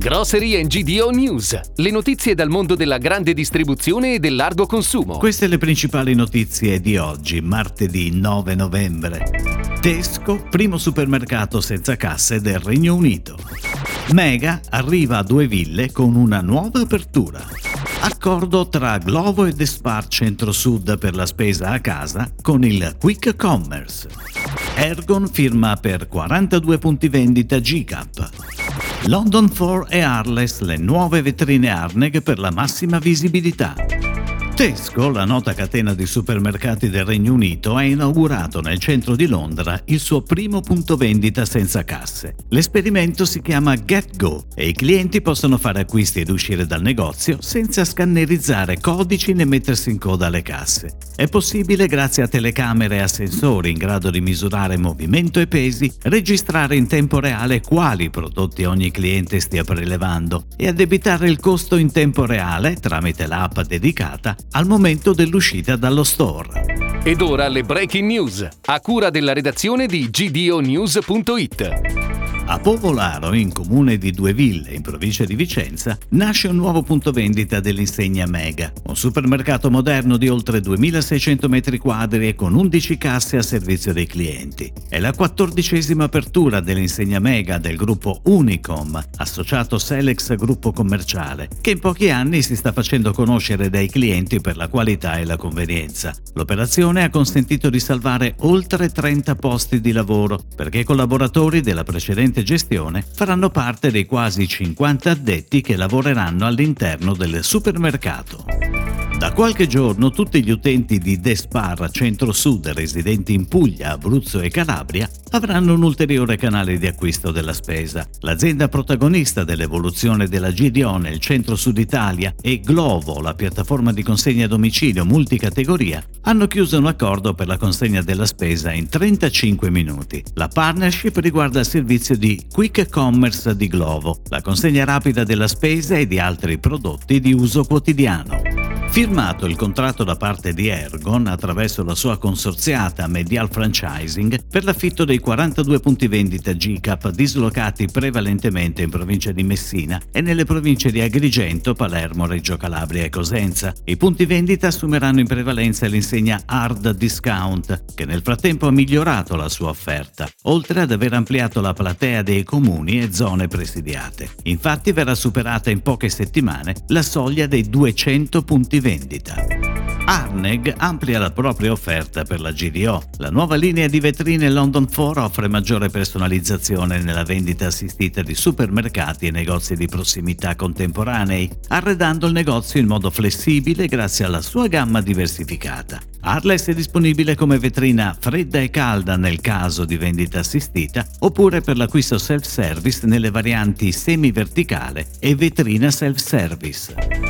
Grocery GDO News, le notizie dal mondo della grande distribuzione e del largo consumo. Queste le principali notizie di oggi, martedì 9 novembre. Tesco, primo supermercato senza casse del Regno Unito. Mega arriva a due ville con una nuova apertura. Accordo tra Glovo e Despar Centro-Sud per la spesa a casa con il Quick Commerce. Ergon firma per 42 punti vendita GCAP. London 4 e Arles, le nuove vetrine Arneg per la massima visibilità. Tesco, la nota catena di supermercati del Regno Unito, ha inaugurato nel centro di Londra il suo primo punto vendita senza casse. L'esperimento si chiama GetGo e i clienti possono fare acquisti ed uscire dal negozio senza scannerizzare codici né mettersi in coda alle casse. È possibile grazie a telecamere e sensori in grado di misurare movimento e pesi, registrare in tempo reale quali prodotti ogni cliente stia prelevando e addebitare il costo in tempo reale tramite l'app dedicata al momento dell'uscita dallo store. Ed ora le breaking news, a cura della redazione di gdonews.it. A Povolaro, in comune di Due Ville, in provincia di Vicenza, nasce un nuovo punto vendita dell'insegna Mega, un supermercato moderno di oltre 2600 metri quadri e con 11 casse a servizio dei clienti. È la quattordicesima apertura dell'insegna Mega del gruppo Unicom, associato Selex Gruppo Commerciale, che in pochi anni si sta facendo conoscere dai clienti per la qualità e la convenienza. L'operazione ha consentito di salvare oltre 30 posti di lavoro perché i collaboratori della precedente precedente gestione faranno parte dei quasi 50 addetti che lavoreranno all'interno del supermercato. Da qualche giorno tutti gli utenti di Despar Centro-Sud residenti in Puglia, Abruzzo e Calabria avranno un ulteriore canale di acquisto della spesa. L'azienda protagonista dell'evoluzione della GDO nel Centro-Sud Italia e Glovo, la piattaforma di consegna a domicilio multicategoria, hanno chiuso un accordo per la consegna della spesa in 35 minuti. La partnership riguarda il servizio di Quick Commerce di Glovo, la consegna rapida della spesa e di altri prodotti di uso quotidiano. Firmato il contratto da parte di Ergon attraverso la sua consorziata Medial Franchising per l'affitto dei 42 punti vendita GCAP dislocati prevalentemente in provincia di Messina e nelle province di Agrigento, Palermo, Reggio Calabria e Cosenza. I punti vendita assumeranno in prevalenza l'insegna Hard Discount, che nel frattempo ha migliorato la sua offerta, oltre ad aver ampliato la platea dei comuni e zone presidiate. Infatti verrà superata in poche settimane la soglia dei 200 punti vendita. Arneg amplia la propria offerta per la GDO. La nuova linea di vetrine London 4 offre maggiore personalizzazione nella vendita assistita di supermercati e negozi di prossimità contemporanei, arredando il negozio in modo flessibile grazie alla sua gamma diversificata. Arles è disponibile come vetrina fredda e calda nel caso di vendita assistita oppure per l'acquisto self-service nelle varianti semi-verticale e vetrina self-service.